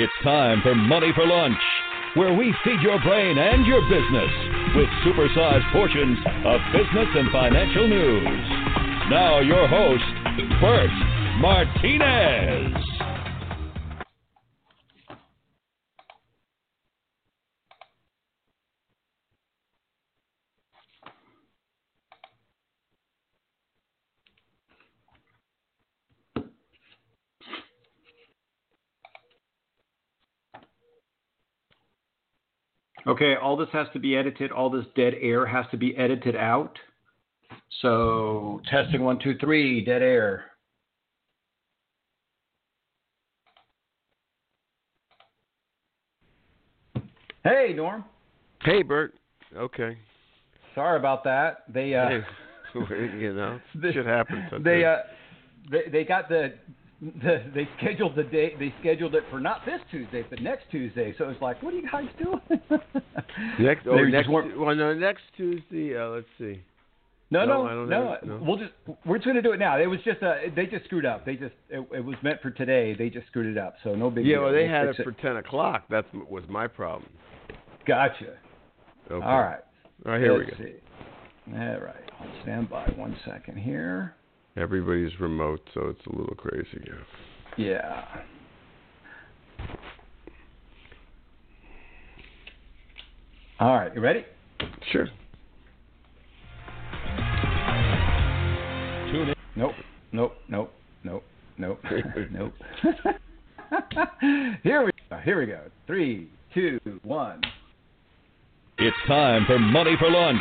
It's time for Money for Lunch, where we feed your brain and your business with supersized portions of business and financial news. Now, your host, Bert Martinez. Okay, all this has to be edited. All this dead air has to be edited out. So, testing one, two, three, dead air. Hey, Norm. Hey, Bert. Okay. Sorry about that. They, uh, Hey, you know, shit happens. they, uh, they, they got the, they scheduled the date. They scheduled it for not this Tuesday, but next Tuesday. So it's like, what are you guys doing? next, oh, next, well, no, next Tuesday. Uh, let's see. No, No, no, no, have no. We'll just we're just gonna do it now. It was just uh, they just screwed up. They just it, it was meant for today. They just screwed it up. So no big deal. Yeah, deal. well, they We'll had it fix for ten o'clock. That was my problem. Gotcha. Okay. All right. All right, here Let's we go. See. All right. I'll stand by one second here. Everybody's remote, so it's a little crazy. Yeah. Yeah. All right. You ready? Sure. Tune in. Nope. Nope. Nope. Nope. Nope. nope. here we go. Here we go. Three, two, one. It's time for Money for Lunch,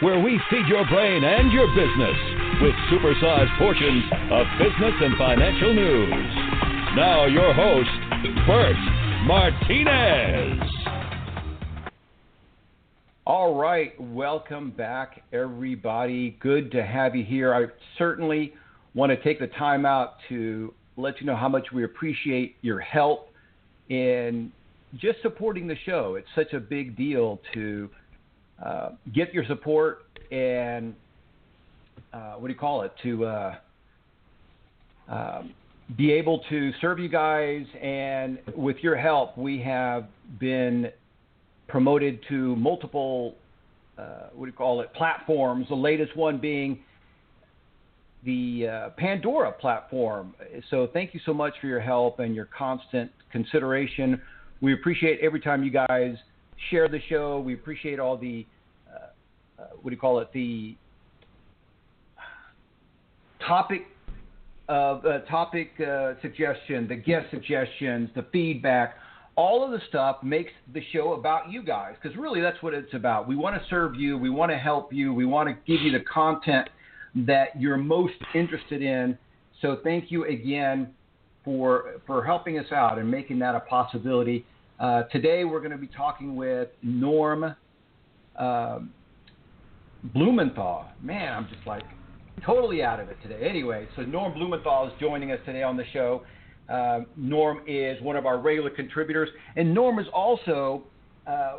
where we feed your brain and your business with supersized portions of business and financial news. Now, your host, Bert Martinez. All right, welcome back, everybody. Good to have you here. I certainly want to take the time out to let you know how much we appreciate your help in just supporting the show. It's such a big deal to uh, get your support and uh, what do you call it? To uh, um, be able to serve you guys, and with your help, we have been promoted to multiple, uh, what do you call it, platforms. The latest one being the uh, Pandora platform. So thank you so much for your help and your constant consideration. We appreciate every time you guys share the show. We appreciate all the, uh, uh, what do you call it, the topic uh, topic uh, suggestion, the guest suggestions, the feedback, all of the stuff makes the show about you guys because really that's what it's about. We want to serve you, we want to help you, we want to give you the content that you're most interested in. So thank you again for for helping us out and making that a possibility. Uh, today we're going to be talking with Norm um Blumenthal. Man, I'm just like totally out of it today. Anyway, so Norm Blumenthal is joining us today on the show. Uh, Norm is one of our regular contributors, and Norm is also uh,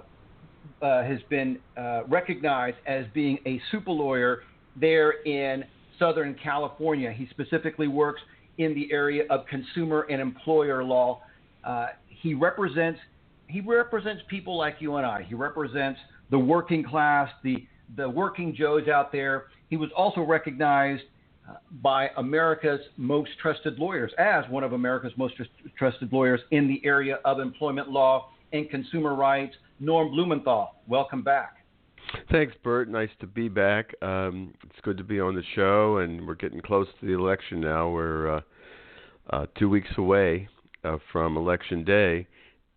uh, has been uh, recognized as being a super lawyer there in Southern California. He specifically works in the area of consumer and employer law. Uh, he represents he represents people like you and I. He represents the working class, the the working Joes out there. He was also recognized uh, by America's most trusted lawyers as one of America's most trust- trusted lawyers in the area of employment law and consumer rights. Norm Blumenthal, welcome back. Thanks, Bert. Nice to be back. Um, it's good to be on the show, and we're getting close to the election now. We're uh, uh, two weeks away uh, from election day,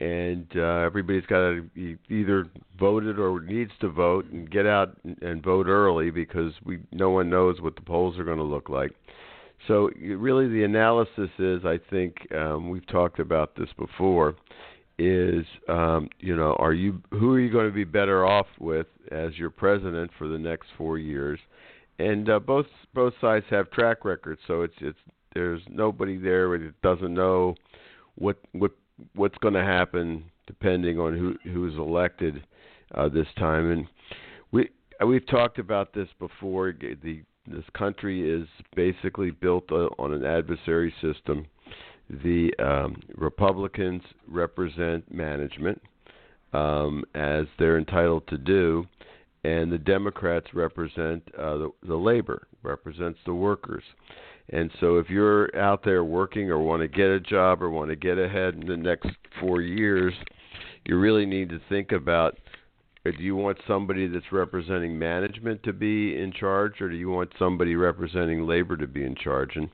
and uh, everybody's got to either voted or needs to vote and get out and, and vote early because we no one knows what the polls are going to look like. So really, the analysis is, I think um, we've talked about this before, is um, you know, are you who are you going to be better off with as your president for the next four years? And uh, both both sides have track records, so it's it's there's nobody there that doesn't know what what what's going to happen depending on who who's elected uh, this time. And we we've talked about this before. The this country is basically built on an adversary system. the um, Republicans represent management, um, as they're entitled to do, and the Democrats represent uh, the, the labor, represents the workers. And so, if you're out there working or want to get a job or want to get ahead in the next four years, you really need to think about uh, do you want somebody that's representing management to be in charge, or do you want somebody representing labor to be in charge? And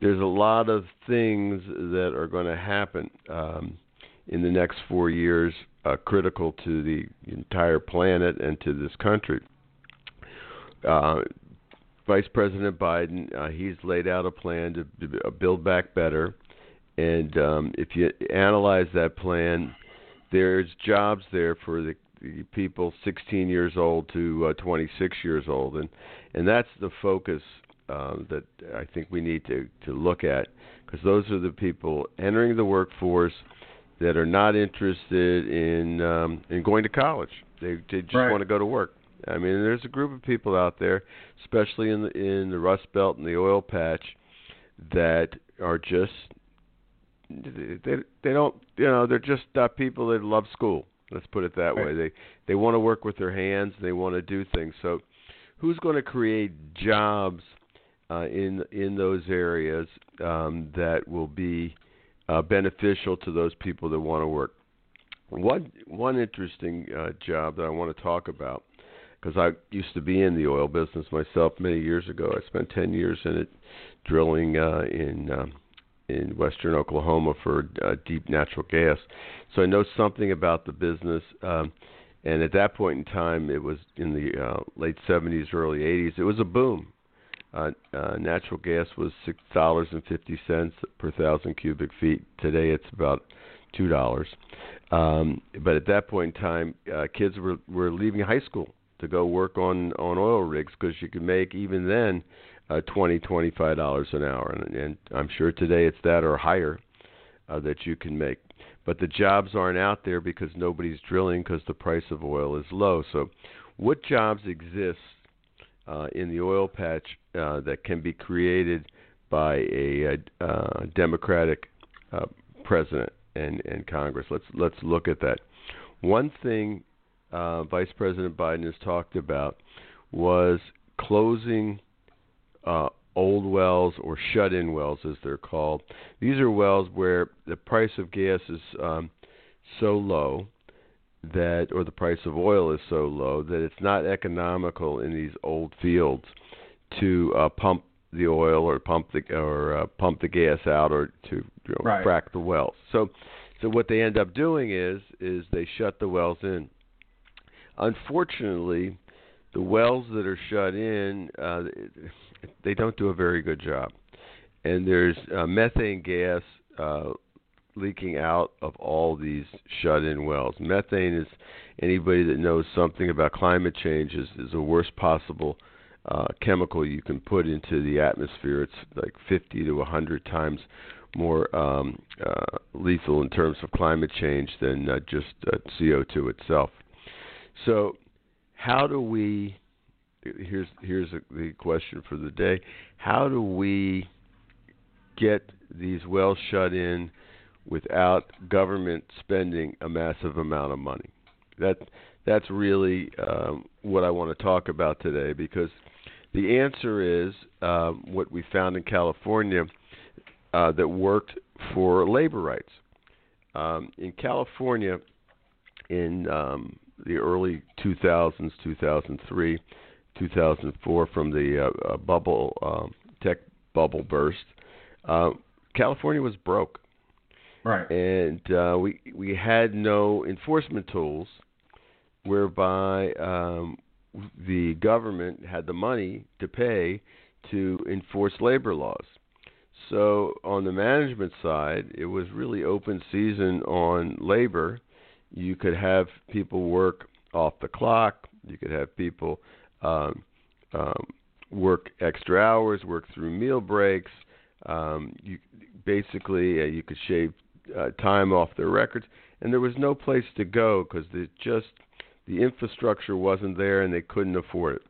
there's a lot of things that are going to happen um, in the next four years, uh, critical to the entire planet and to this country. Uh, Vice President Biden, uh, he's laid out a plan to, to build back better. And um, if you analyze that plan, there's jobs there for the, the people 16 years old to uh, 26 years old, and and that's the focus uh, that I think we need to to look at because those are the people entering the workforce that are not interested in um, in going to college. They they just right. want to go to work. I mean, there's a group of people out there, especially in the in the Rust Belt and the oil patch, that are just they they don't you know they're just uh, people that love school. Let's put it that right. way. They they want to work with their hands. They want to do things. So, who's going to create jobs uh, in in those areas um, that will be uh, beneficial to those people that want to work? One one interesting uh, job that I want to talk about because I used to be in the oil business myself many years ago. I spent 10 years in it, drilling uh, in um, in western Oklahoma for uh, deep natural gas. So I know something about the business. Um, and at that point in time, it was in the uh, late 70s, early 80s. It was a boom. Uh, uh, natural gas was six dollars and fifty cents per thousand cubic feet. Today, it's about two dollars. Um, but at that point in time, uh, kids were were leaving high school to go work on on oil rigs because you could make even then uh, twenty twenty five dollars an hour, and, and I'm sure today it's that or higher uh, that you can make. But the jobs aren't out there because nobody's drilling because the price of oil is low. So, what jobs exist uh, in the oil patch uh, that can be created by a, a uh, Democratic uh, president and, and Congress? Let's let's look at that. One thing uh, Vice President Biden has talked about was closing uh, old wells or shut-in wells, as they're called. These are wells where the price of gas is um, so low that, or the price of oil is so low that it's not economical in these old fields to uh, pump the oil or pump the or uh, pump the gas out or to you know, right. frack the wells. So, so what they end up doing is is they shut the wells in. Unfortunately, the wells that are shut in, uh, they don't do a very good job, and there's uh, methane gas uh, leaking out of all these shut-in wells. Methane is anybody that knows something about climate change is, is the worst possible uh, chemical you can put into the atmosphere. It's like 50 to 100 times more um, uh, lethal in terms of climate change than uh, just uh, CO2 itself. So, how do we? Here's here's the question for the day. How do we get these wells shut in without government spending a massive amount of money? That that's really um, what I want to talk about today because the answer is um, what we found in California uh, that worked for labor rights. Um, in California, in um, the early 2000s, 2003, 2004, from the uh, uh, bubble um, tech bubble burst, uh, California was broke, right? And uh, we we had no enforcement tools, whereby um, the government had the money to pay to enforce labor laws. So on the management side, it was really open season on labor. You could have people work off the clock. You could have people um, um, work extra hours, work through meal breaks. Um, you basically uh, you could shave uh, time off their records, and there was no place to go because the just the infrastructure wasn't there and they couldn't afford it.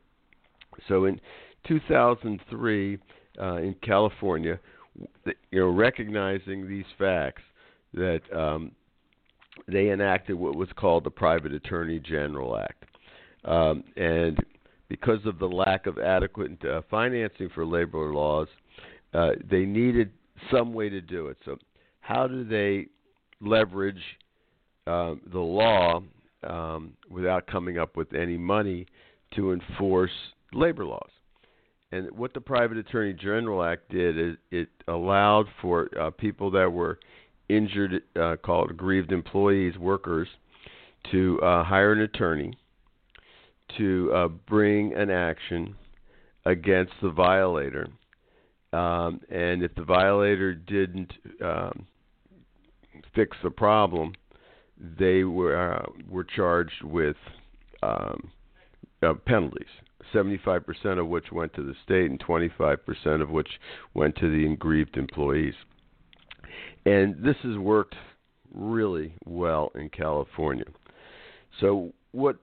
So in 2003 uh, in California, you know, recognizing these facts, that um, they enacted what was called the Private Attorney General Act, um, and because of the lack of adequate uh, financing for labor laws, uh, they needed some way to do it. So, how do they leverage um, the law um, without coming up with any money to enforce labor laws? And what the Private Attorney General Act did is it allowed for uh, people that were injured, uh, called aggrieved employees, workers, to uh, hire an attorney to uh, bring an action against the violator. Um, and if the violator didn't um, fix the problem, they were uh, were charged with um, uh, penalties. 75% of which went to the state and 25% of which went to the aggrieved employees. And this has worked really well in California. So what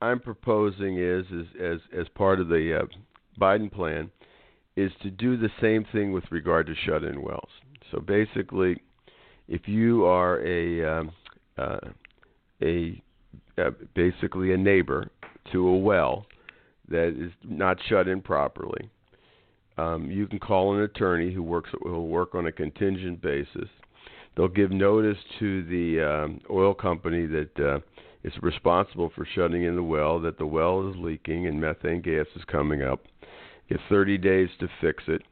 I'm proposing is, is as as part of the uh, Biden plan, is to do the same thing with regard to shut-in wells. So basically, if you are a um, uh, a uh, basically a neighbor to a well that is not shut in properly, um, you can call an attorney who works who will work on a contingent basis. They'll give notice to the um, oil company that uh, is responsible for shutting in the well that the well is leaking and methane gas is coming up. You have 30 days to fix it.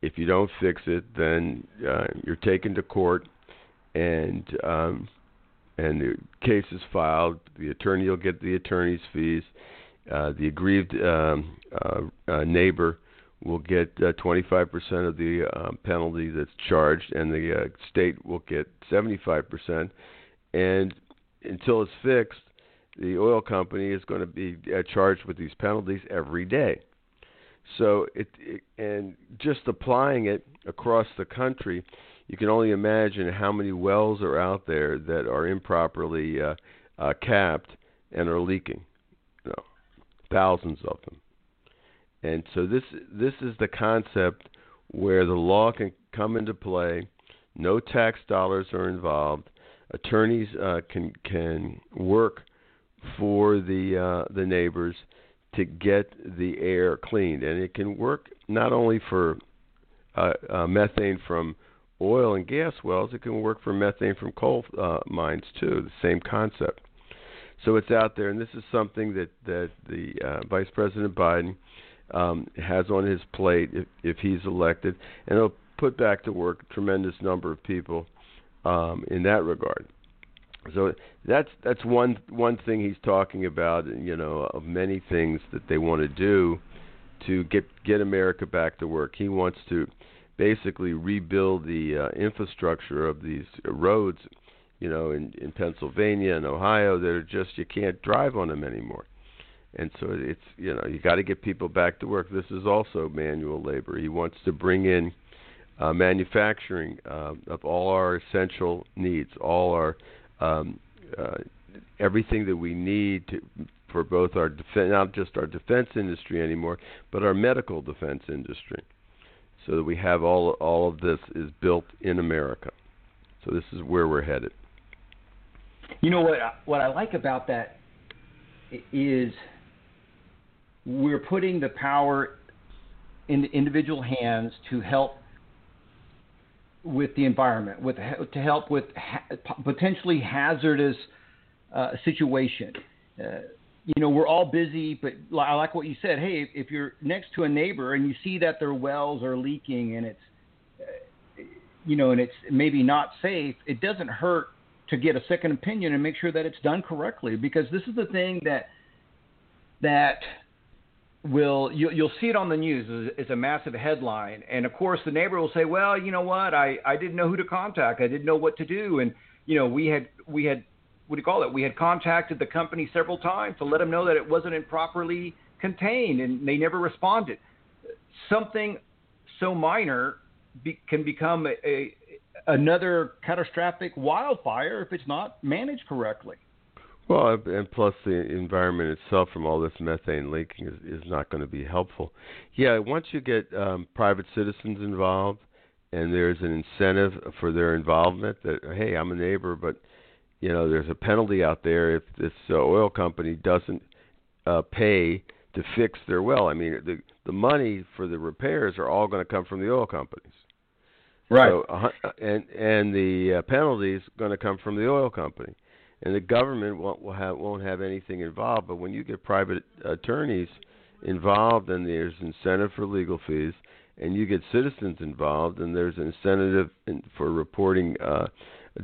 If you don't fix it, then uh, you're taken to court, and um, and the case is filed. The attorney will get the attorney's fees. Uh, the aggrieved um, uh, uh, neighbor will get uh, 25% of the uh, penalty that's charged, and the uh, state will get 75%. And until it's fixed, the oil company is going to be uh, charged with these penalties every day. So it, it and just applying it across the country, you can only imagine how many wells are out there that are improperly uh, uh, capped and are leaking. You know, thousands of them. And so this this is the concept where the law can come into play. No tax dollars are involved attorneys uh, can can work for the uh, the neighbors to get the air cleaned, and it can work not only for uh, uh, methane from oil and gas wells, it can work for methane from coal uh, mines too. The same concept. So it's out there, and this is something that that the uh, Vice President Biden um, has on his plate if, if he's elected, and it'll put back to work a tremendous number of people um, in that regard. So that's that's one one thing he's talking about, you know, of many things that they want to do to get get America back to work. He wants to basically rebuild the uh, infrastructure of these roads, you know, in in Pennsylvania and Ohio that are just you can't drive on them anymore. And so it's you know you got to get people back to work. This is also manual labor. He wants to bring in uh, manufacturing uh, of all our essential needs, all our um, uh, everything that we need to, for both our defense, not just our defense industry anymore, but our medical defense industry, so that we have all all of this is built in America. So this is where we're headed. You know what? What I like about that is we're putting the power in individual hands to help with the environment, with to help with ha- potentially hazardous uh, situation. Uh, you know, we're all busy, but I like what you said. Hey, if you're next to a neighbor and you see that their wells are leaking and it's, uh, you know, and it's maybe not safe, it doesn't hurt to get a second opinion and make sure that it's done correctly. Because this is the thing that that will you, you'll see it on the news it's a massive headline. And of course the neighbor will say well you know what? I i didn't know who to contact. I didn't know what to do. And you know we had we had what do you call it? We had contacted the company several times to let them know that it wasn't improperly contained and they never responded. Something so minor be, can become a, a another catastrophic wildfire if it's not managed correctly well, and plus the environment itself from all this methane leaking is, is not going to be helpful. Yeah, once you get um, private citizens involved and there's an incentive for their involvement. That hey, I'm a neighbor, but you know there's a penalty out there if this uh, oil company doesn't uh, pay to fix their well. I mean, the the money for the repairs are all going to come from the oil companies. Right. So, uh, and and the uh, penalties going to come from the oil company, and the government won't will have won't have anything involved. But when you get private attorneys involved, and there's incentive for legal fees, and you get citizens involved, and there's incentive in, for reporting uh,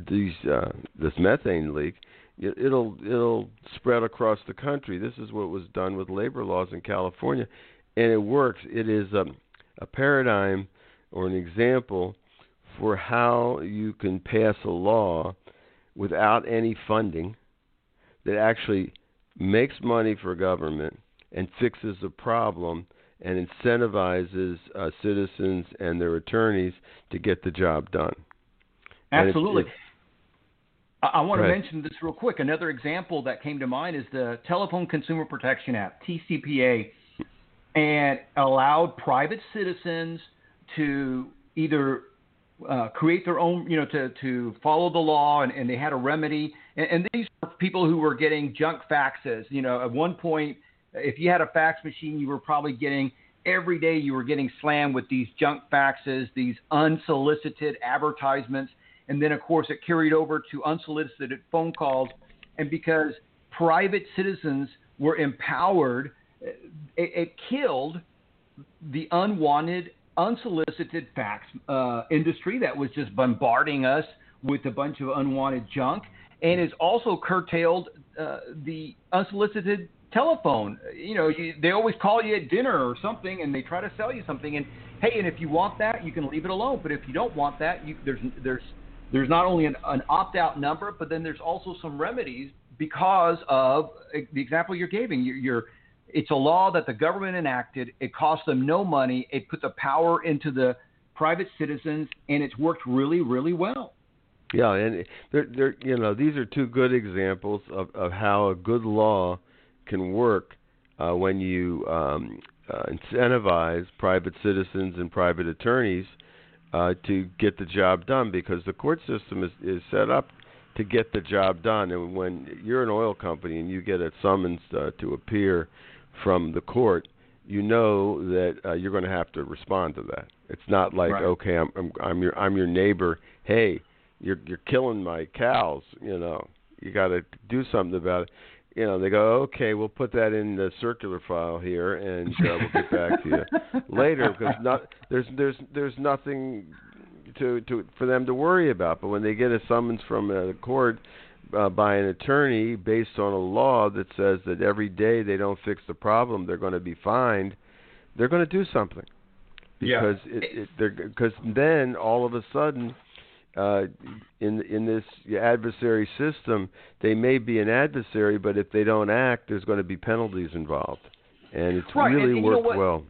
these uh, this methane leak, it'll it'll spread across the country. This is what was done with labor laws in California, and it works. It is a, a paradigm or an example for how you can pass a law without any funding that actually makes money for government and fixes the problem and incentivizes uh, citizens and their attorneys to get the job done. Absolutely. It's, it's, I, want to mention this real quick. Another example that came to mind is the Telephone Consumer Protection Act, TCPA, and allowed private citizens to either uh, create their own, you know, to, to follow the law, and, and they had a remedy. And, and these were people who were getting junk faxes. You know, at one point, if you had a fax machine, you were probably getting every day you were getting slammed with these junk faxes, these unsolicited advertisements, and then of course it carried over to unsolicited phone calls. And because private citizens were empowered, it, it killed the unwanted unsolicited fax uh, industry that was just bombarding us with a bunch of unwanted junk, and has also curtailed uh, the unsolicited telephone. You know, you, they always call you at dinner or something, and they try to sell you something. And hey, and if you want that, you can leave it alone. But if you don't want that, you, there's there's there's not only an, an opt-out number, but then there's also some remedies because of the example you're giving. You're, you're it's a law that the government enacted. It cost them no money. It put the power into the private citizens, and it's worked really, really well. Yeah, and they're, they're, you know, these are two good examples of, of how a good law can work uh, when you um, uh, incentivize private citizens and private attorneys uh, to get the job done because the court system is, is set up to get the job done. And when you're an oil company and you get a summons uh, to appear from the court, you know that uh, you're going to have to respond to that. It's not like right. okay, I'm, I'm I'm your I'm your neighbor. Hey, you're you're killing my cows. You know, you got to do something about it. You know, they go, okay, we'll put that in the circular file here, and uh, we'll get back to you later because not there's there's there's nothing to to for them to worry about. But when they get a summons from the court uh, by an attorney based on a law that says that every day they don't fix the problem, they're going to be fined. They're going to do something because yeah. it, it, because then all of a sudden uh, in in this adversary system, they may be an adversary, but if they don't act, there's going to be penalties involved, and it's right. really and, and worked well.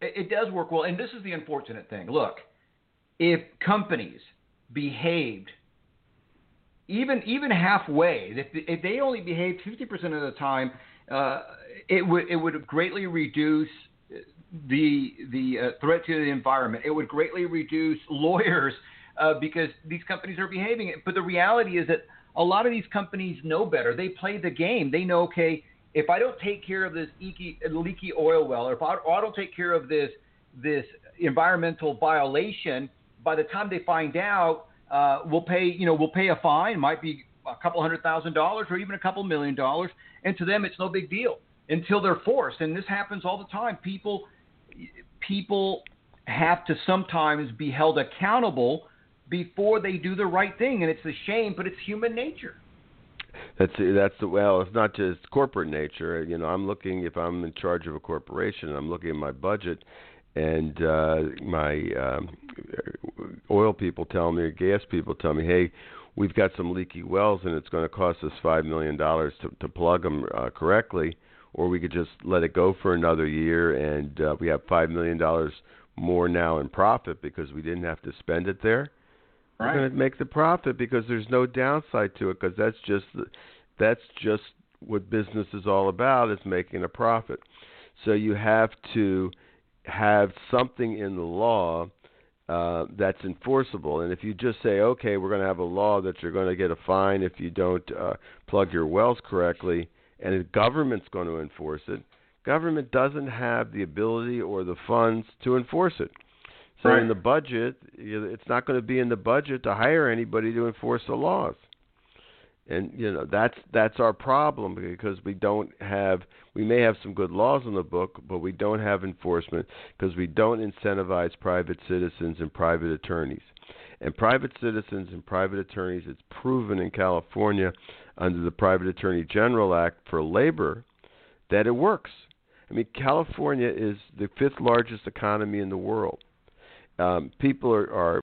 It, it does work well, and this is the unfortunate thing. Look, if companies behaved even even halfway, if, if they only behaved 50% of the time, uh, it would it would greatly reduce the the uh, threat to the environment. It would greatly reduce lawyers uh, because these companies are behaving. But the reality is that a lot of these companies know better. They play the game. They know okay, if I don't take care of this leaky, leaky oil well, or if I, or I don't take care of this this environmental violation, by the time they find out, uh, we'll pay, you know, we'll pay a fine, might be a couple hundred thousand dollars or even a couple million dollars, and to them it's no big deal until they're forced. And this happens all the time. People, people have to sometimes be held accountable before they do the right thing, and it's a shame, but it's human nature. That's that's the well. It's not just corporate nature. You know, I'm looking if I'm in charge of a corporation, I'm looking at my budget, and uh, my um, oil people tell me, or gas people tell me, hey, we've got some leaky wells, and it's going to cost us five million dollars to to plug them uh, correctly, or we could just let it go for another year, and uh, we have five million dollars more now in profit because we didn't have to spend it there. Right. We're going to make the profit because there's no downside to it because that's just that's just what business is all about is making a profit. So you have to have something in the law uh, that's enforceable. And if you just say, okay, we're going to have a law that you're going to get a fine if you don't uh, plug your wells correctly, and the government's going to enforce it, government doesn't have the ability or the funds to enforce it. So right. in the budget, it's not going to be in the budget to hire anybody to enforce the laws and you know that's that's our problem because we don't have we may have some good laws in the book but we don't have enforcement because we don't incentivize private citizens and private attorneys. And private citizens and private attorneys it's proven in California under the private attorney general act for labor that it works. I mean California is the fifth largest economy in the world. Um, people are, are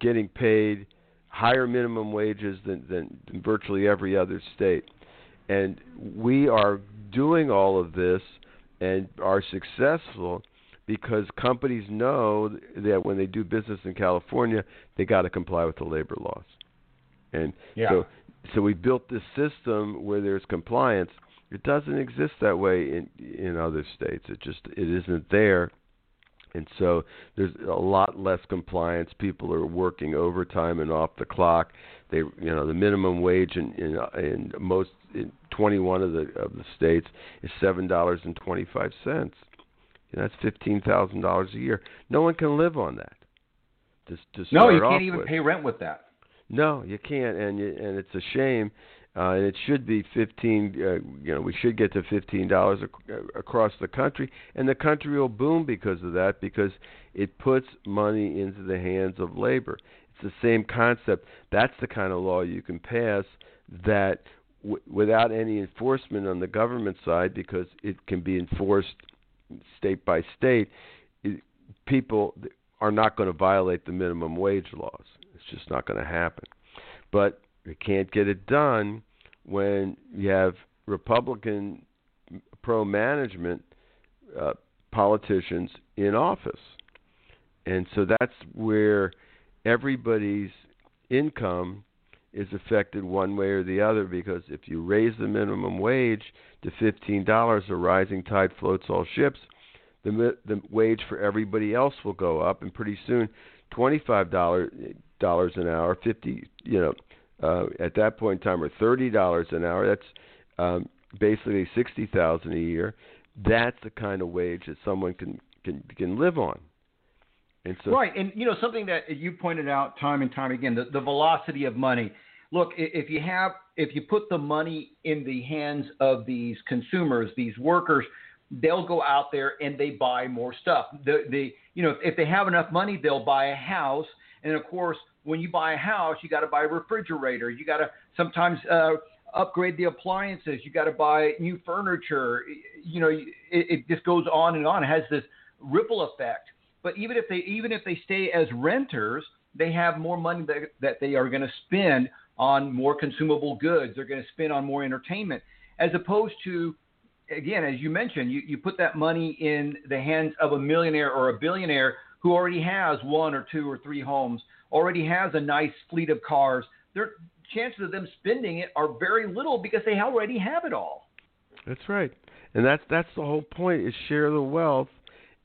getting paid higher minimum wages than, than, virtually every other state. And we are doing all of this and are successful because companies know that when they do business in California, they got to comply with the labor laws. And yeah. so so we built this system where there's compliance. It doesn't exist that way in in other states. It just it isn't there and so there's a lot less compliance. People are working overtime and off the clock. They, you know, the minimum wage in in, in most in 21 of the of the states is seven dollars and 25 cents. You know, that's fifteen thousand dollars a year. No one can live on that. Just to no, you can't with. even pay rent with that. No, you can't, and you, and it's a shame uh, and it should be fifteen. Uh, you know, we should get to fifteen dollars ac- across the country, and the country will boom because of that, because it puts money into the hands of labor. It's the same concept. That's the kind of law you can pass that w- without any enforcement on the government side, because it can be enforced state by state. It, people are not going to violate the minimum wage laws. It's just not going to happen. But you can't get it done when you have Republican pro management uh, politicians in office. And so that's where everybody's income is affected one way or the other because if you raise the minimum wage to $15, a rising tide floats all ships. The the wage for everybody else will go up, and pretty soon, twenty-five dollars dollars an hour, fifty you know uh, at that point in time or thirty dollars an hour. That's um, basically sixty thousand a year. That's the kind of wage that someone can can can live on. And so, right, and you know something that you pointed out time and time again, the, the velocity of money. Look, if you have if you put the money in the hands of these consumers, these workers, they'll go out there and they buy more stuff. The the you know if they have enough money, they'll buy a house, and of course when you buy a house, you got to buy a refrigerator. You got to sometimes uh, upgrade the appliances. You got to buy new furniture. You know, it, it just goes on and on. It has this ripple effect. But even if they even if they stay as renters, they have more money that, that they are going to spend on more consumable goods. They're going to spend on more entertainment, as opposed to again, as you mentioned, you, you put that money in the hands of a millionaire or a billionaire who already has one or two or three homes already has a nice fleet of cars, their chances of them spending it are very little because they already have it all. That's right, and that's that's the whole point: is share the wealth,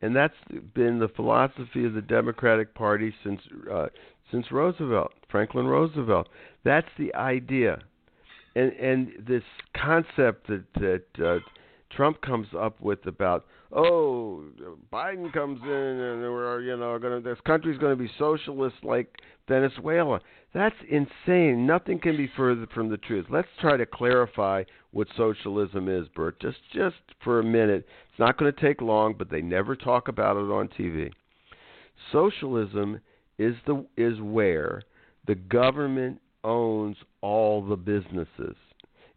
and that's been the philosophy of the Democratic Party since uh, since Roosevelt, Franklin Roosevelt. That's the idea, and and this concept that that uh, Trump comes up with about oh, Biden comes in and we're you know going to this country's going to be socialist like Venezuela. That's insane. Nothing can be further from the truth. Let's try to clarify what socialism is, Bert. Just just for a minute. It's not going to take long, but they never talk about it on TV. Socialism is the is where the government owns all the businesses.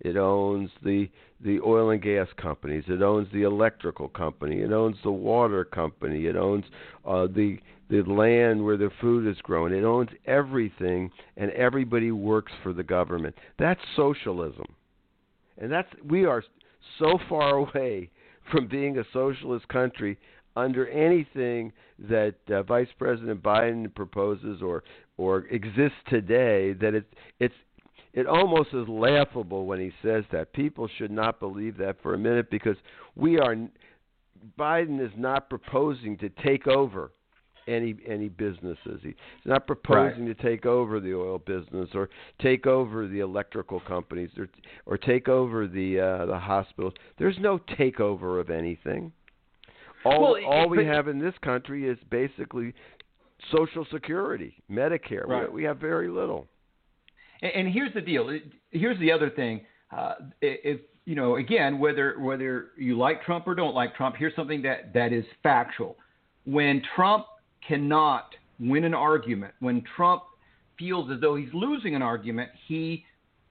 It owns the the oil and gas companies. It owns the electrical company. It owns the water company. It owns uh, the the land where the food is grown. It owns everything, and everybody works for the government. That's socialism, and that's we are so far away from being a socialist country under anything that uh, Vice President Biden proposes or or exists today that it's it's it almost is laughable when he says that. People should not believe that for a minute because we are Biden is not proposing to take over any any businesses. He's not proposing right. to take over the oil business or take over the electrical companies or or take over the uh, the hospitals. There's no takeover of anything. All well, all it, we have in this country is basically Social Security, Medicare. Right. We, we have very little. And, and here's the deal. Here's the other thing. Uh, if you know, again, whether whether you like Trump or don't like Trump, here's something that that is factual. When Trump cannot win an argument, when Trump feels as though he's losing an argument, he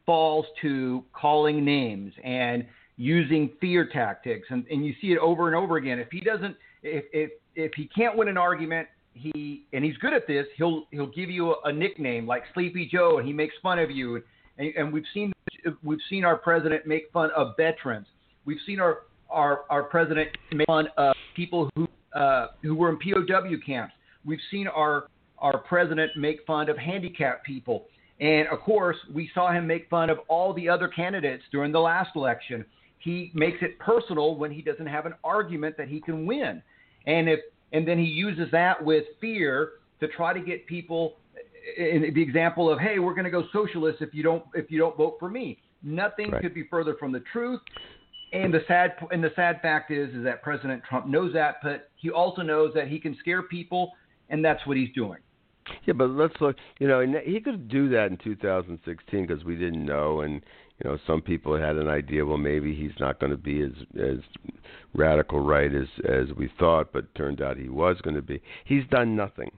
falls to calling names and using fear tactics, and, and you see it over and over again. If he doesn't, if if if he can't win an argument, he and he's good at this. He'll he'll give you a, nickname like Sleepy Joe, and he makes fun of you. And, and we've seen we've seen our president make fun of veterans. We've seen our our, our president make fun of people who uh, who were in POW camps. We've seen our our president make fun of handicapped people. And of course, we saw him make fun of all the other candidates during the last election. He makes it personal when he doesn't have an argument that he can win. And if and then he uses that with fear to try to get people in the example of hey we're going to go socialist if you don't if you don't vote for me. Nothing right. could be further from the truth. And the sad and the sad fact is is that president trump knows that but he also knows that he can scare people and that's what he's doing. Yeah but let's look you know he could do that in 2016 because we didn't know and you know some people had an idea well maybe he's not going to be as as radical right as as we thought but turned out he was going to be. He's done nothing.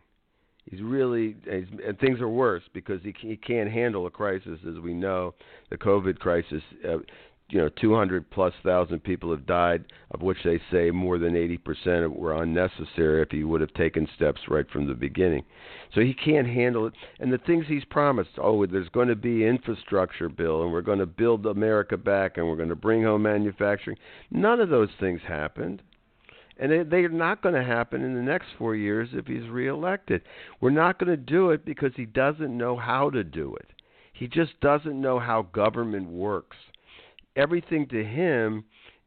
He's really he's, and things are worse because he he can't handle a crisis as we know. The covid crisis uh, you know 200 plus thousand people have died of which they say more than 80% were unnecessary if he would have taken steps right from the beginning so he can't handle it and the things he's promised oh there's going to be infrastructure bill and we're going to build america back and we're going to bring home manufacturing none of those things happened and they, they're not going to happen in the next four years if he's reelected. We're not going to do it because he doesn't know how to do it. He just doesn't know how government works. Everything to him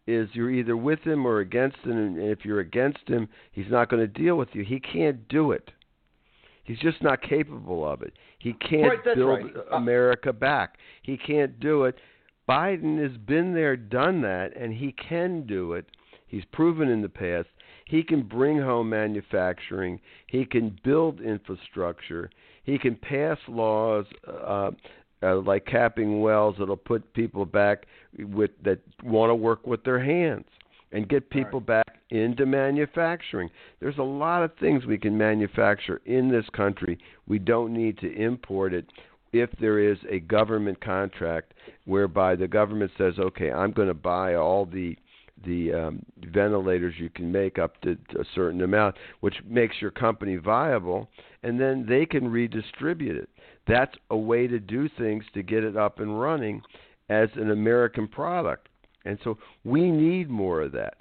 is you're either with him or against him, and if you're against him, he's not going to deal with you. He can't do it. He's just not capable of it. He can't right, build right. uh, America back. He can't do it. Biden has been there, done that, and he can do it He's proven in the past he can bring home manufacturing. He can build infrastructure. He can pass laws uh, uh, like capping wells that'll put people back with that want to work with their hands and get people right. back into manufacturing. There's a lot of things we can manufacture in this country. We don't need to import it if there is a government contract whereby the government says, "Okay, I'm going to buy all the the um, ventilators you can make up to, to a certain amount, which makes your company viable, and then they can redistribute it. That's a way to do things to get it up and running as an American product. And so we need more of that.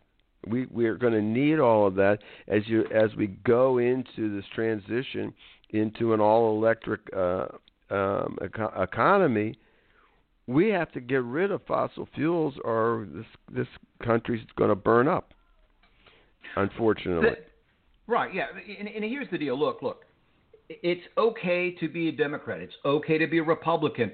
We we are going to need all of that as you as we go into this transition into an all electric uh, um, eco- economy we have to get rid of fossil fuels or this this country's going to burn up unfortunately the, right yeah and, and here's the deal look look it's okay to be a democrat. It's okay to be a republican.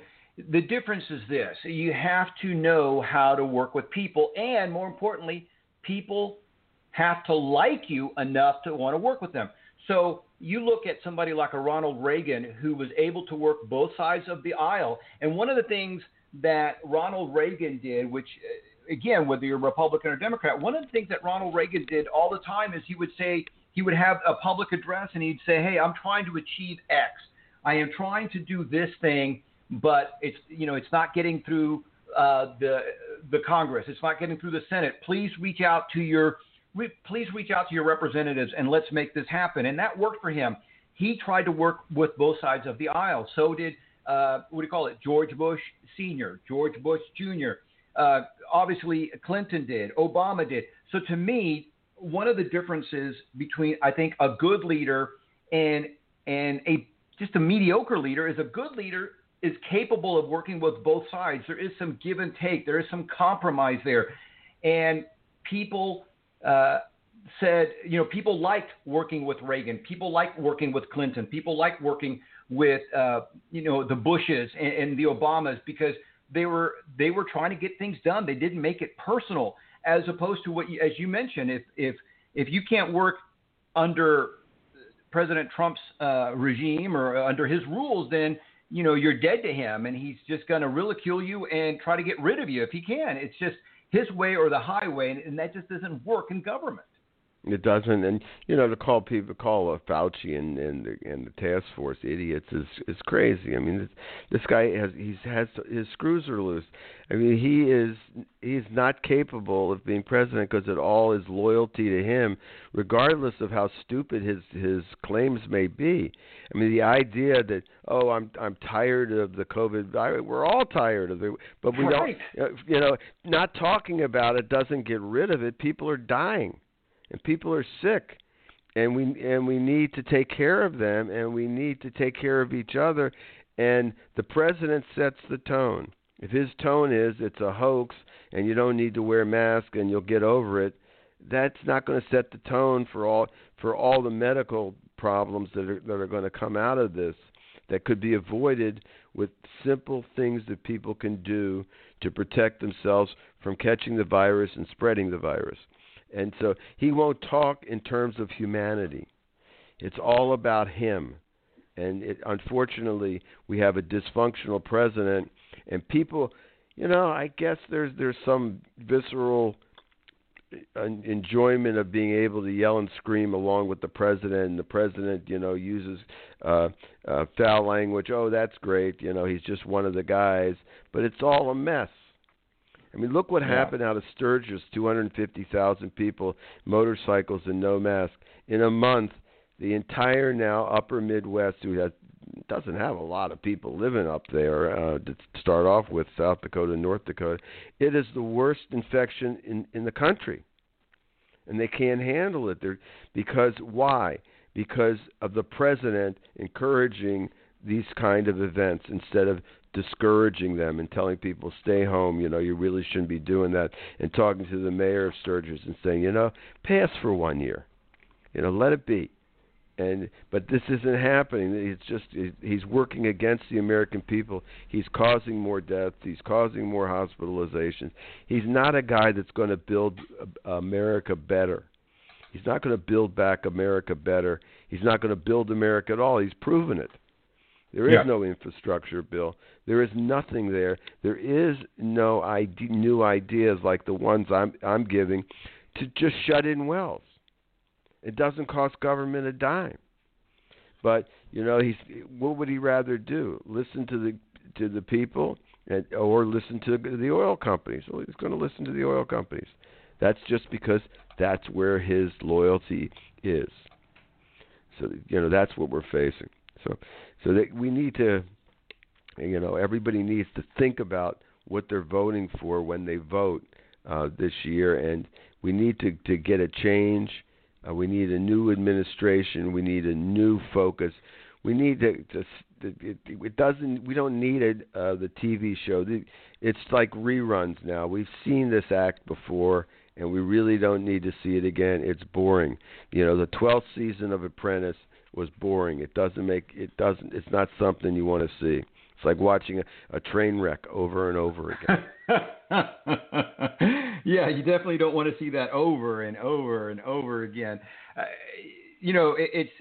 The difference is this. You have to know how to work with people and more importantly people have to like you enough to want to work with them. So you look at somebody like a Ronald Reagan who was able to work both sides of the aisle. And one of the things that Ronald Reagan did, which uh, again, whether you're Republican or Democrat, one of the things that Ronald Reagan did all the time is he would say he would have a public address and he'd say, "Hey, I'm trying to achieve X. I am trying to do this thing, but it's you know it's not getting through uh, the the Congress. It's not getting through the Senate. Please reach out to your please reach out to your representatives and let's make this happen." And that worked for him. He tried to work with both sides of the aisle. So did uh, what do you call it? George Bush Sr., George Bush Jr. Uh, obviously, Clinton did, Obama did. So to me, one of the differences between I think a good leader and and a just a mediocre leader is a good leader is capable of working with both sides. There is some give and take. There is some compromise there, and people uh, said, you know, people liked working with Reagan, people liked working with Clinton, people liked working with, uh, you know, the Bushes and, and the Obamas because they were they were trying to get things done. They didn't make it personal, as opposed to what, you, as you mentioned, if if if you can't work under President Trump's uh, regime or under his rules, then you know you're dead to him, and he's just going to ridicule you and try to get rid of you if he can. It's just his way or the highway, and, and that just doesn't work in government. It doesn't, and you know, to call people call a Fauci and and the, and the task force idiots is is crazy. I mean, this, this guy has he's has his screws are loose. I mean, he is he's not capable of being president because it all is loyalty to him, regardless of how stupid his his claims may be. I mean, the idea that oh, I'm I'm tired of the COVID. I, we're all tired of it, but we right. don't. You know, not talking about it doesn't get rid of it. People are dying and people are sick and we and we need to take care of them and we need to take care of each other. And the president sets the tone. If his tone is it's a hoax and you don't need to wear a mask and you'll get over it that's not going to set the tone for all for all the medical problems that are that are going to come out of this that could be avoided with simple things that people can do to protect themselves from catching the virus and spreading the virus and so he won't talk in terms of humanity. It's all about him. And it, unfortunately, we have a dysfunctional president, and people, you know, I guess there's there's some visceral enjoyment of being able to yell and scream along with the president. And the president you know uses uh uh foul language. Oh that's great. You know he's just one of the guys. But it's all a mess I mean, look what yeah. happened out of Sturgis 250,000 people, motorcycles, and no mask. In a month, the entire now upper Midwest, who has, doesn't have a lot of people living up there uh, to start off with, South Dakota, North Dakota, it is the worst infection in, in the country. And they can't handle it. They're, because why? Because of the president encouraging these kind of events instead of discouraging them and telling people stay home you know you really shouldn't be doing that and talking to the mayor of Sturgis and saying you know pass for one year you know let it be. And but this isn't happening. It's just he's working against the american people. He's causing more deaths. He's causing more hospitalizations. He's not a guy that's going to build america better. He's not going to build back america better. He's not going to build america at all. He's proven it there is yeah. no infrastructure bill. There is nothing there. There is no ide- new ideas like the ones I'm I'm giving to just shut in wells. It doesn't cost government a dime. But you know, he's what would he rather do? Listen to the to the people, and, or listen to the oil companies? Well, he's going to listen to the oil companies. That's just because that's where his loyalty is. So you know that's what we're facing. So so that we need to, you know, everybody needs to think about what they're voting for when they vote uh, this year, and we need to to get a change. Uh, we need a new administration. We need a new focus. We need to. to it, it doesn't. We don't need it. Uh, the TV show. It's like reruns now. We've seen this act before, and we really don't need to see it again. It's boring. You know, the 12th season of Apprentice was boring. It doesn't make it doesn't. It's not something you want to see. It's like watching a, a train wreck over and over again. yeah, you definitely don't want to see that over and over and over again. Uh, you know, it, it's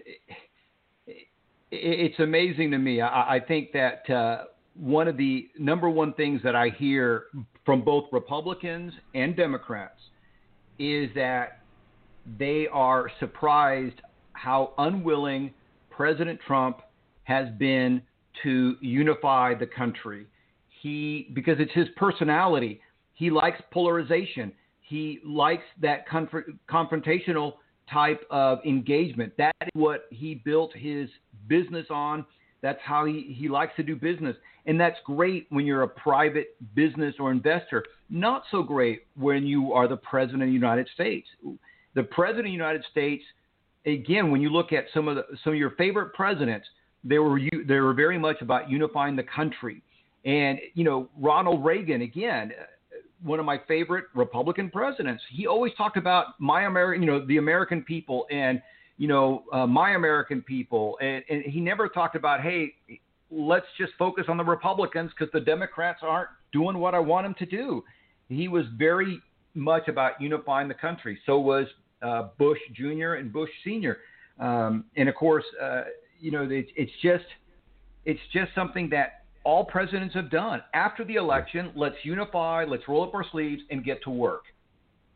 it, it's amazing to me. I, I think that uh, one of the number one things that I hear from both Republicans and Democrats is that they are surprised how unwilling President Trump has been to unify the country. He because it's his personality. He likes polarization. He likes that conf- confrontational type of engagement. That is what he built his business on. That's how he, he likes to do business. And that's great when you're a private business or investor. Not so great when you are the President of the United States. The President of the United States – again, when you look at some of the, some of your favorite presidents, they were they were very much about unifying the country. And you know, Ronald Reagan again, one of my favorite Republican presidents. He always talked about my American, you know, the American people and you know uh, my American people, and, and he never talked about hey, let's just focus on the Republicans because the Democrats aren't doing what I want them to do. He was very much about unifying the country. So was Bush Jr. and Bush Sr. Um, and of course, uh, you know, it, it's just it's just something that all presidents have done. After the election, let's unify, let's roll up our sleeves and get to work.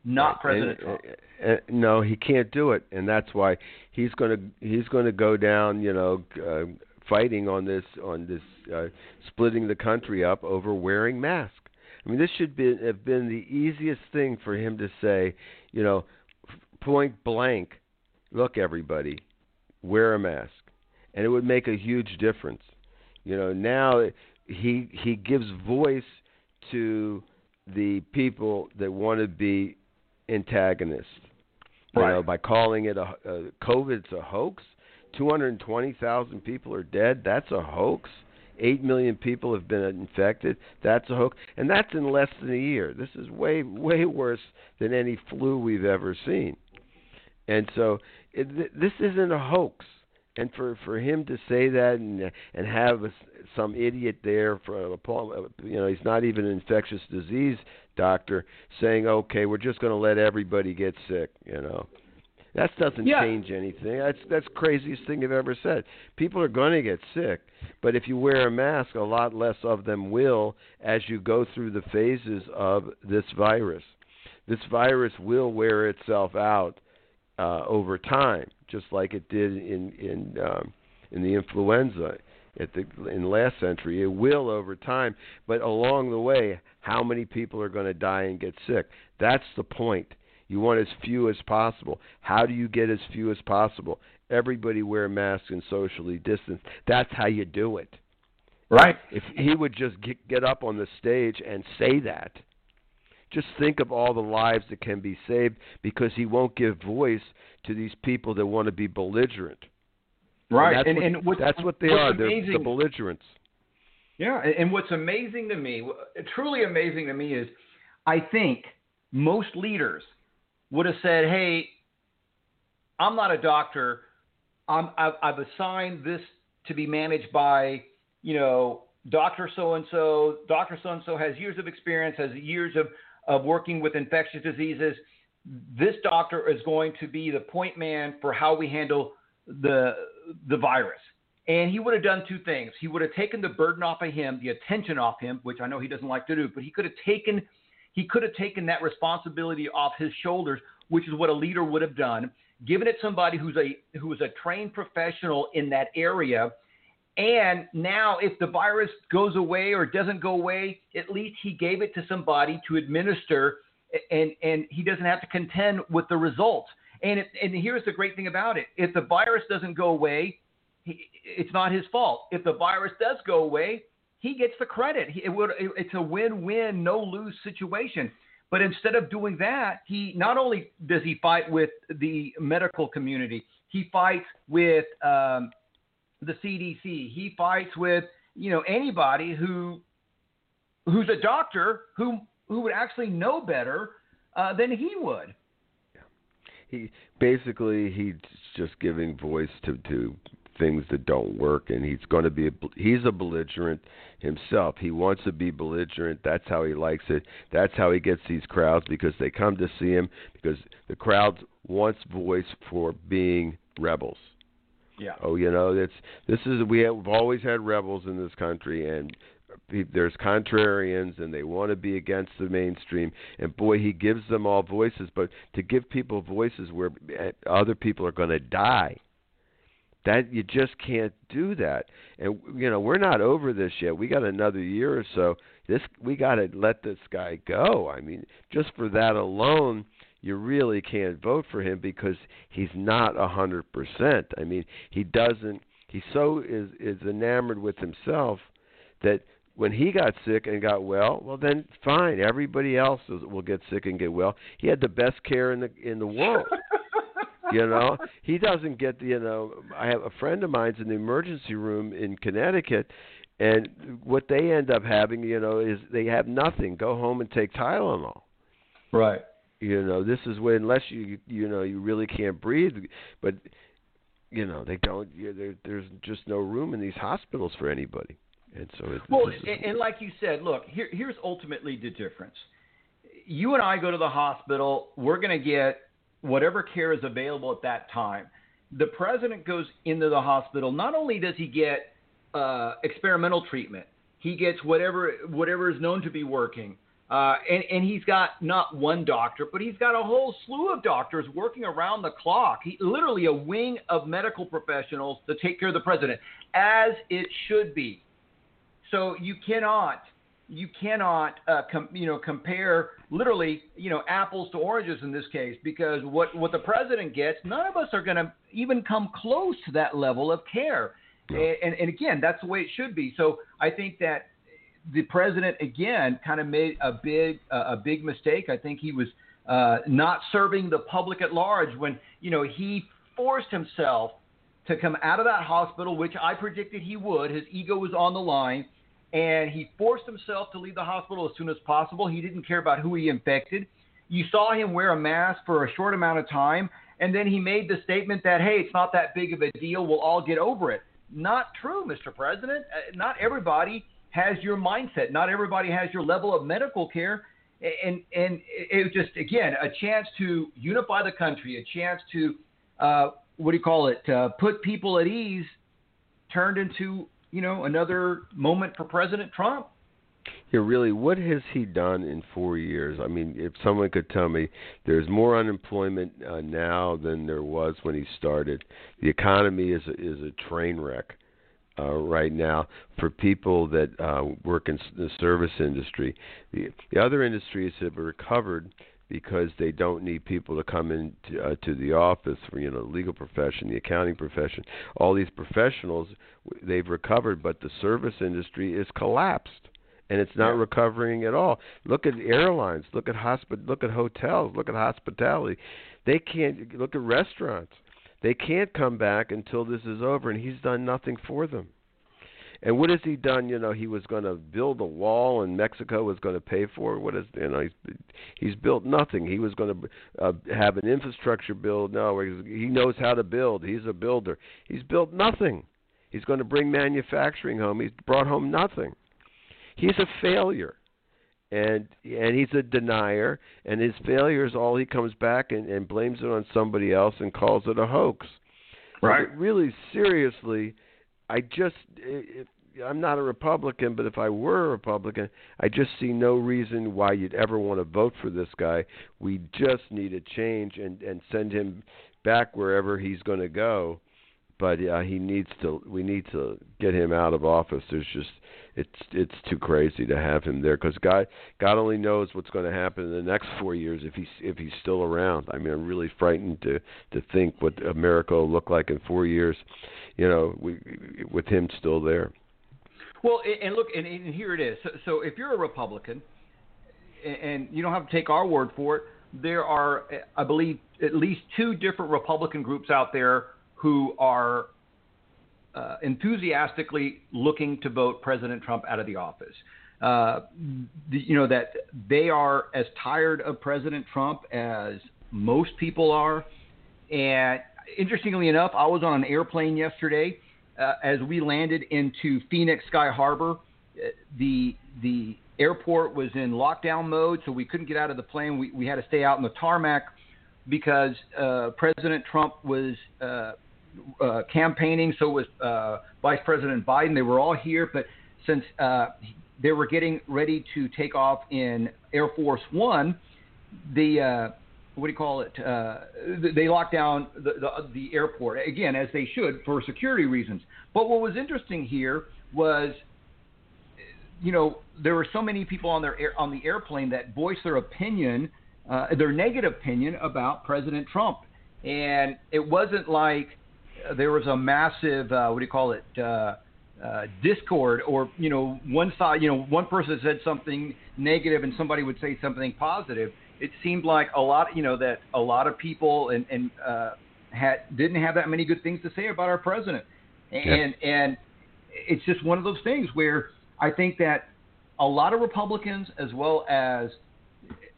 Not President and, uh, uh, no, he can't do it, and that's why he's going to he's going to go down. You know, uh, fighting on this on this uh, splitting the country up over wearing masks. I mean, this should be have been the easiest thing for him to say. You know, point blank, look, everybody, wear a mask, and it would make a huge difference. You know, now he he gives voice to the people that want to be antagonists. You right. know, by calling it a, a COVID's a hoax. 220,000 people are dead. That's a hoax. 8 million people have been infected. That's a hoax. And that's in less than a year. This is way, way worse than any flu we've ever seen. And so it, this isn't a hoax. And for for him to say that and and have a, some idiot there for a uh, you know he's not even an infectious disease doctor saying okay we're just going to let everybody get sick you know. That doesn't yeah. change anything. That's that's craziest thing i've ever said. People are going to get sick but if you wear a mask a lot less of them will as you go through the phases of this virus. This virus will wear itself out uh, over time just like it did in in um, in the influenza at the in last century. It will over time, but along the way, how many people are going to die and get sick? That's the point. You want as few as possible. How do you get as few as possible? Everybody wear masks and socially distance. That's how you do it. Right. If he would just get, get up on the stage and say that, just think of all the lives that can be saved because he won't give voice to these people that want to be belligerent. Right, and, and, what, and that's what they are. Amazing, They're the belligerents. Yeah, and what's amazing to me, truly amazing to me, is I think most leaders would have said, "Hey, I'm not a doctor. I'm, I've, I've assigned this to be managed by, you know, Doctor So and So. Doctor So and So has years of experience, has years of of working with infectious diseases." this doctor is going to be the point man for how we handle the the virus. And he would have done two things. He would have taken the burden off of him, the attention off him, which I know he doesn't like to do, but he could have taken he could have taken that responsibility off his shoulders, which is what a leader would have done, given it somebody who's a who is a trained professional in that area. And now if the virus goes away or doesn't go away, at least he gave it to somebody to administer and and he doesn't have to contend with the results. And it, and here's the great thing about it: if the virus doesn't go away, he, it's not his fault. If the virus does go away, he gets the credit. It would, it's a win-win, no-lose situation. But instead of doing that, he not only does he fight with the medical community, he fights with um, the CDC. He fights with you know anybody who who's a doctor who who would actually know better uh, than he would. Yeah. He basically he's just giving voice to to things that don't work, and he's going to be a, he's a belligerent himself. He wants to be belligerent. That's how he likes it. That's how he gets these crowds because they come to see him because the crowd wants voice for being rebels. Yeah. Oh, you know, it's this is we have, we've always had rebels in this country, and there's contrarians and they want to be against the mainstream and boy he gives them all voices but to give people voices where eh, other people are going to die that you just can't do that. And you know we're not over this yet. We got another year or so. This we got to let this guy go. I mean just for that alone you really can't vote for him because he's not a hundred percent i mean he doesn't he so is is enamored with himself that when he got sick and got well, well then fine. Everybody else will get sick and get well. He had the best care in the in the world. you know, he doesn't get the you know. I have a friend of mine's in the emergency room in Connecticut, And what they end up having, you know, is they have nothing. Go home and take Tylenol. Right. You know, this is where unless you you know you really can't breathe, but you know they don't. You, there, there's just no room in these hospitals for anybody. And so it, well, is, and, and like you said, look, here, here's ultimately the difference. You and I go to the hospital, we're going to get whatever care is available at that time. The president goes into the hospital. Not only does he get uh, experimental treatment, he gets whatever whatever is known to be working. Uh, and, and he's got not one doctor, but he's got a whole slew of doctors working around the clock. He, literally a wing of medical professionals to take care of the president, as it should be. So you cannot you cannot uh, com- you know compare literally you know apples to oranges in this case because what what the president gets none of us are going to even come close to that level of care and, and, and again that's the way it should be so i think that the president again kind of made a big uh, a big mistake i think he was uh, not serving the public at large when you know he forced himself to come out of that hospital which i predicted he would his ego was on the line and he forced himself to leave the hospital as soon as possible. He didn't care about who he infected. You saw him wear a mask for a short amount of time, and then he made the statement that, hey, it's not that big of a deal. We'll all get over it. Not true, Mr. President. Uh, not everybody has your mindset. Not everybody has your level of medical care. And, and it just, again, a chance to unify the country, a chance to, uh, what do you call it, uh, put people at ease turned into you know, another moment for President Trump. Yeah, really, what has he done in four years? I mean, if someone could tell me there's more unemployment uh, now than there was when he started, the economy is a, is a train wreck uh, right now for people that uh, work in the service industry. The, the other industries have recovered because they don't need people to come in to, uh, to the office for you know the legal profession, the accounting profession. All these professionals they've recovered, but the service industry is collapsed and it's not yeah. recovering at all. Look at airlines, look at hospi- look at hotels, look at hospitality. They can't look at restaurants. They can't come back until this is over, and he's done nothing for them. And what has he done? You know, he was going to build a wall, and Mexico was going to pay for it. What is you know? He's he's built nothing. He was going to uh, have an infrastructure build. No, he knows how to build. He's a builder. He's built nothing. He's going to bring manufacturing home. He's brought home nothing. He's a failure, and and he's a denier. And his failure is all he comes back and, and blames it on somebody else and calls it a hoax. Right. But really, seriously, I just if I'm not a Republican, but if I were a Republican, I just see no reason why you'd ever want to vote for this guy. We just need a change and and send him back wherever he's going to go. But uh, he needs to. We need to get him out of office. There's just it's it's too crazy to have him there because God God only knows what's going to happen in the next four years if he's if he's still around. I mean, I'm really frightened to to think what America will look like in four years. You know, we, with him still there. Well, and look, and, and here it is. So, so if you're a Republican, and you don't have to take our word for it, there are, I believe, at least two different Republican groups out there who are uh, enthusiastically looking to vote President Trump out of the office. Uh, the, you know that they are as tired of President Trump as most people are, and interestingly enough, I was on an airplane yesterday uh, as we landed into Phoenix Sky Harbor, uh, the the airport was in lockdown mode, so we couldn't get out of the plane. We we had to stay out in the tarmac because uh, President Trump was uh, uh, campaigning. So was uh, Vice President Biden. They were all here, but since uh, they were getting ready to take off in Air Force One, the uh, what do you call it? Uh, they locked down the, the, the airport again, as they should for security reasons. But what was interesting here was, you know, there were so many people on their air, on the airplane that voiced their opinion, uh, their negative opinion about President Trump, and it wasn't like there was a massive uh, what do you call it? Uh, uh, discord or you know one side you know one person said something negative and somebody would say something positive it seemed like a lot, you know, that a lot of people and, and uh, had didn't have that many good things to say about our president, and yeah. and it's just one of those things where I think that a lot of Republicans, as well as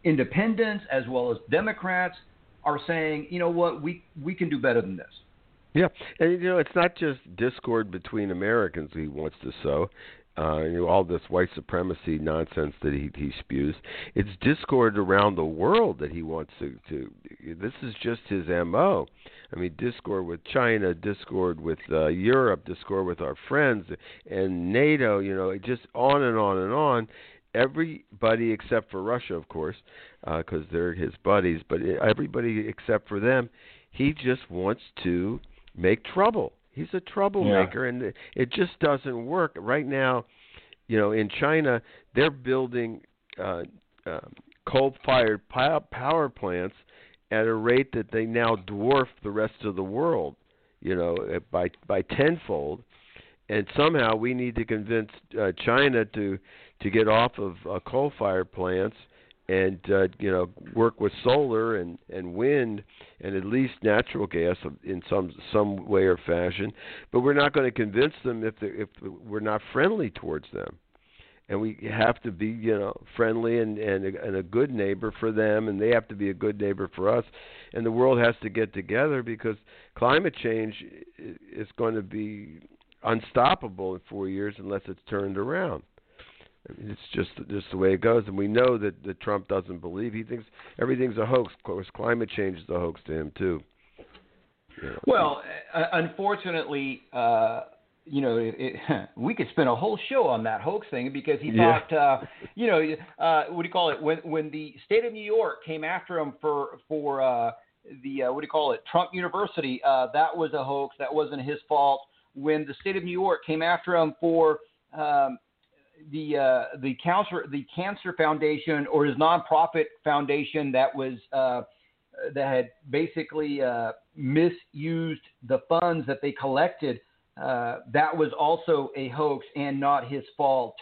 independents, as well as Democrats, are saying, you know what, we we can do better than this. Yeah, and you know it's not just discord between Americans he wants to sow. Uh, you know all this white supremacy nonsense that he he spews. It's discord around the world that he wants to. to this is just his mo. I mean, discord with China, discord with uh, Europe, discord with our friends and NATO. You know, just on and on and on. Everybody except for Russia, of course, because uh, they're his buddies. But everybody except for them, he just wants to make trouble. He's a troublemaker, yeah. and it just doesn't work right now. You know, in China, they're building uh, uh, coal-fired power plants at a rate that they now dwarf the rest of the world. You know, by by tenfold, and somehow we need to convince uh, China to to get off of uh, coal-fired plants and uh, you know work with solar and and wind and at least natural gas in some some way or fashion. But we're not going to convince them if if we're not friendly towards them. And we have to be you know friendly and and a, and a good neighbor for them and they have to be a good neighbor for us. And the world has to get together because climate change is going to be unstoppable in 4 years unless it's turned around I mean, it's just just the way it goes, and we know that, that Trump doesn't believe. He thinks everything's a hoax. Of course, climate change is a hoax to him too. You know. Well, uh, unfortunately, uh, you know, it, it, we could spend a whole show on that hoax thing because he yeah. thought, uh, you know, uh, what do you call it? When when the state of New York came after him for for uh, the uh, what do you call it? Trump University, uh, that was a hoax. That wasn't his fault. When the state of New York came after him for um, the uh, the cancer the cancer foundation or his nonprofit foundation that was uh, that had basically uh, misused the funds that they collected. Uh, that was also a hoax and not his fault.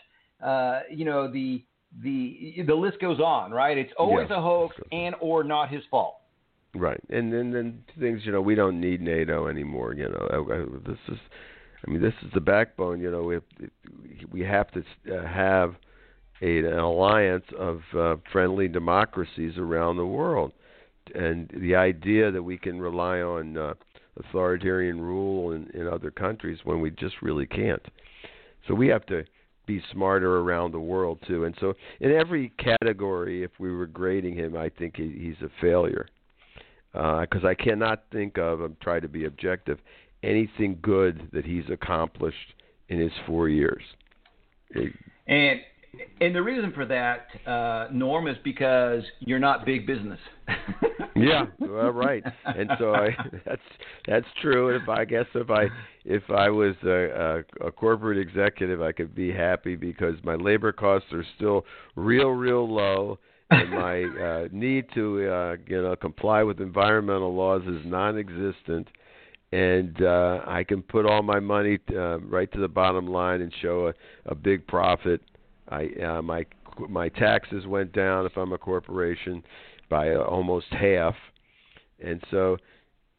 Uh, you know the the the list goes on, right? It's always a hoax and or not his fault. Right, and then then things you know we don't need NATO anymore. You know this is I mean, this is the backbone. You know, if we have to uh, have a, an alliance of uh, friendly democracies around the world, and the idea that we can rely on uh, authoritarian rule in, in other countries when we just really can't. So we have to be smarter around the world too. And so, in every category, if we were grading him, I think he, he's a failure because uh, I cannot think of. I'm trying to be objective anything good that he's accomplished in his four years. And and the reason for that, uh, Norm, is because you're not big business. yeah, well, right. And so I, that's that's true. If I guess if I if I was a, a, a corporate executive, I could be happy because my labor costs are still real, real low, and my uh, need to uh, you know comply with environmental laws is non-existent and uh, I can put all my money uh, right to the bottom line and show a, a big profit. I uh, my my taxes went down if I'm a corporation by almost half, and so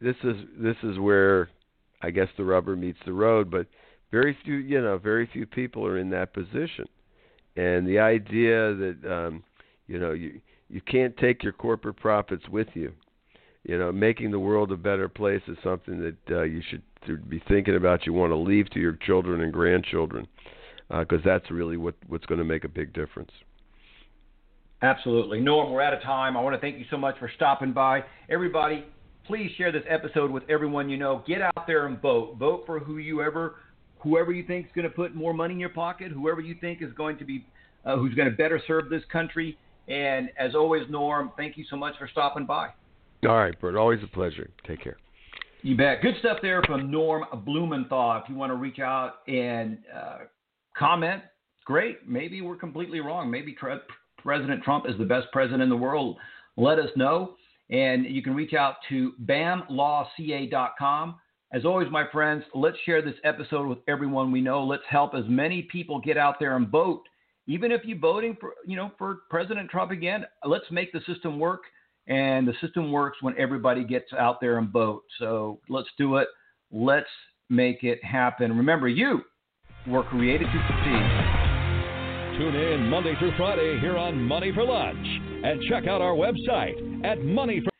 this is this is where I guess the rubber meets the road. But very few, you know, very few people are in that position, and the idea that um, you know you you can't take your corporate profits with you you know, making the world a better place is something that uh, you should be thinking about. You want to leave to your children and grandchildren, because uh, that's really what what's going to make a big difference. Absolutely, Norm. We're out of time. I want to thank you so much for stopping by, everybody. Please share this episode with everyone you know. Get out there and vote. Vote for who you ever, whoever you think is going to put more money in your pocket. Whoever you think is going to be, uh, who's going to better serve this country. And as always, Norm, thank you so much for stopping by. All right, Bert. Always a pleasure. Take care. You bet. Good stuff there from Norm Blumenthal. If you want to reach out and uh, comment, great. Maybe we're completely wrong. Maybe President Trump is the best president in the world. Let us know. And you can reach out to bamlawca.com. As always, my friends, let's share this episode with everyone we know. Let's help as many people get out there and vote. Even if you're voting for, you know, for President Trump again, let's make the system work and the system works when everybody gets out there and vote. So let's do it. Let's make it happen. Remember, you were created to succeed. Tune in Monday through Friday here on Money for Lunch and check out our website at Money for